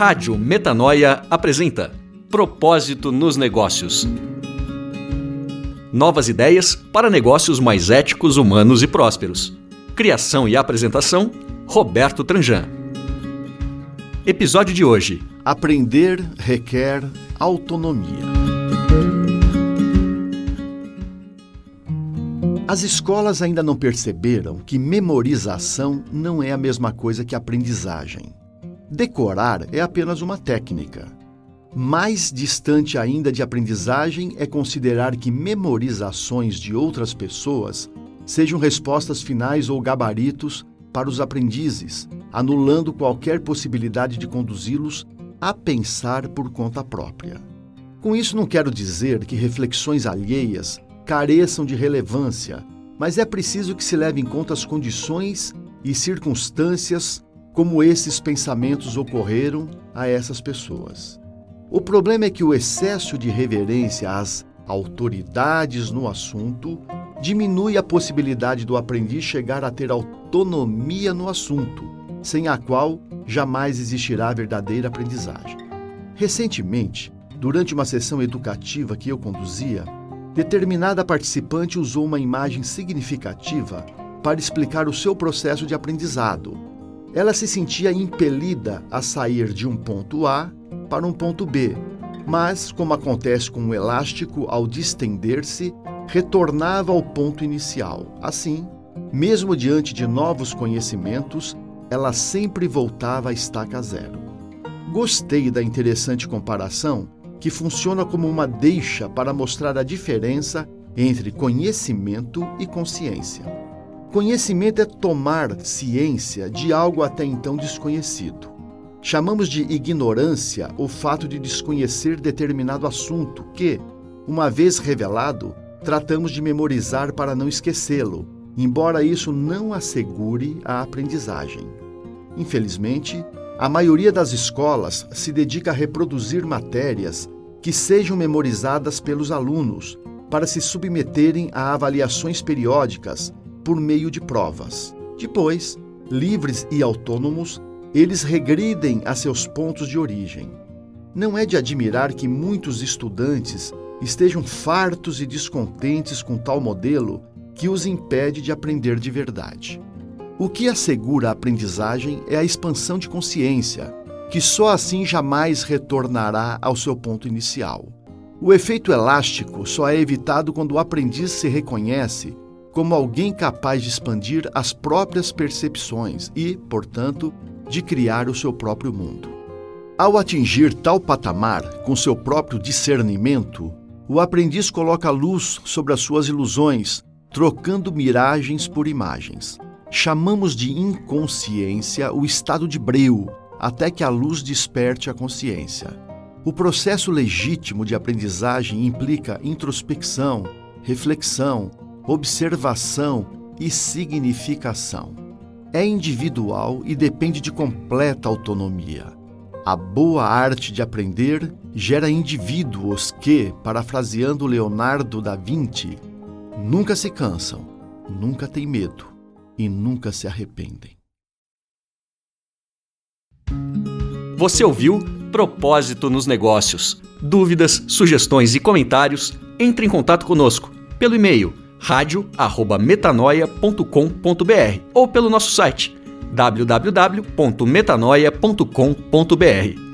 Rádio Metanoia apresenta Propósito nos Negócios. Novas ideias para negócios mais éticos, humanos e prósperos. Criação e apresentação: Roberto Tranjan. Episódio de hoje: Aprender requer autonomia. As escolas ainda não perceberam que memorização não é a mesma coisa que aprendizagem. Decorar é apenas uma técnica. Mais distante ainda de aprendizagem é considerar que memorizações de outras pessoas sejam respostas finais ou gabaritos para os aprendizes, anulando qualquer possibilidade de conduzi-los a pensar por conta própria. Com isso, não quero dizer que reflexões alheias careçam de relevância, mas é preciso que se leve em conta as condições e circunstâncias como esses pensamentos ocorreram a essas pessoas. O problema é que o excesso de reverência às autoridades no assunto diminui a possibilidade do aprendiz chegar a ter autonomia no assunto, sem a qual jamais existirá verdadeira aprendizagem. Recentemente, durante uma sessão educativa que eu conduzia, determinada participante usou uma imagem significativa para explicar o seu processo de aprendizado ela se sentia impelida a sair de um ponto A para um ponto B, mas, como acontece com o um elástico ao distender-se, retornava ao ponto inicial. Assim, mesmo diante de novos conhecimentos, ela sempre voltava à estaca zero. Gostei da interessante comparação que funciona como uma deixa para mostrar a diferença entre conhecimento e consciência. Conhecimento é tomar ciência de algo até então desconhecido. Chamamos de ignorância o fato de desconhecer determinado assunto que, uma vez revelado, tratamos de memorizar para não esquecê-lo, embora isso não assegure a aprendizagem. Infelizmente, a maioria das escolas se dedica a reproduzir matérias que sejam memorizadas pelos alunos para se submeterem a avaliações periódicas por meio de provas. Depois, livres e autônomos, eles regridem a seus pontos de origem. Não é de admirar que muitos estudantes estejam fartos e descontentes com tal modelo que os impede de aprender de verdade. O que assegura a aprendizagem é a expansão de consciência, que só assim jamais retornará ao seu ponto inicial. O efeito elástico só é evitado quando o aprendiz se reconhece como alguém capaz de expandir as próprias percepções e, portanto, de criar o seu próprio mundo. Ao atingir tal patamar com seu próprio discernimento, o aprendiz coloca luz sobre as suas ilusões, trocando miragens por imagens. Chamamos de inconsciência o estado de breu, até que a luz desperte a consciência. O processo legítimo de aprendizagem implica introspecção, reflexão, observação e significação. É individual e depende de completa autonomia. A boa arte de aprender gera indivíduos que, parafraseando Leonardo da Vinci, nunca se cansam, nunca têm medo e nunca se arrependem. Você ouviu Propósito nos Negócios. Dúvidas, sugestões e comentários? Entre em contato conosco pelo e-mail radio@metanoia.com.br ou pelo nosso site www.metanoia.com.br.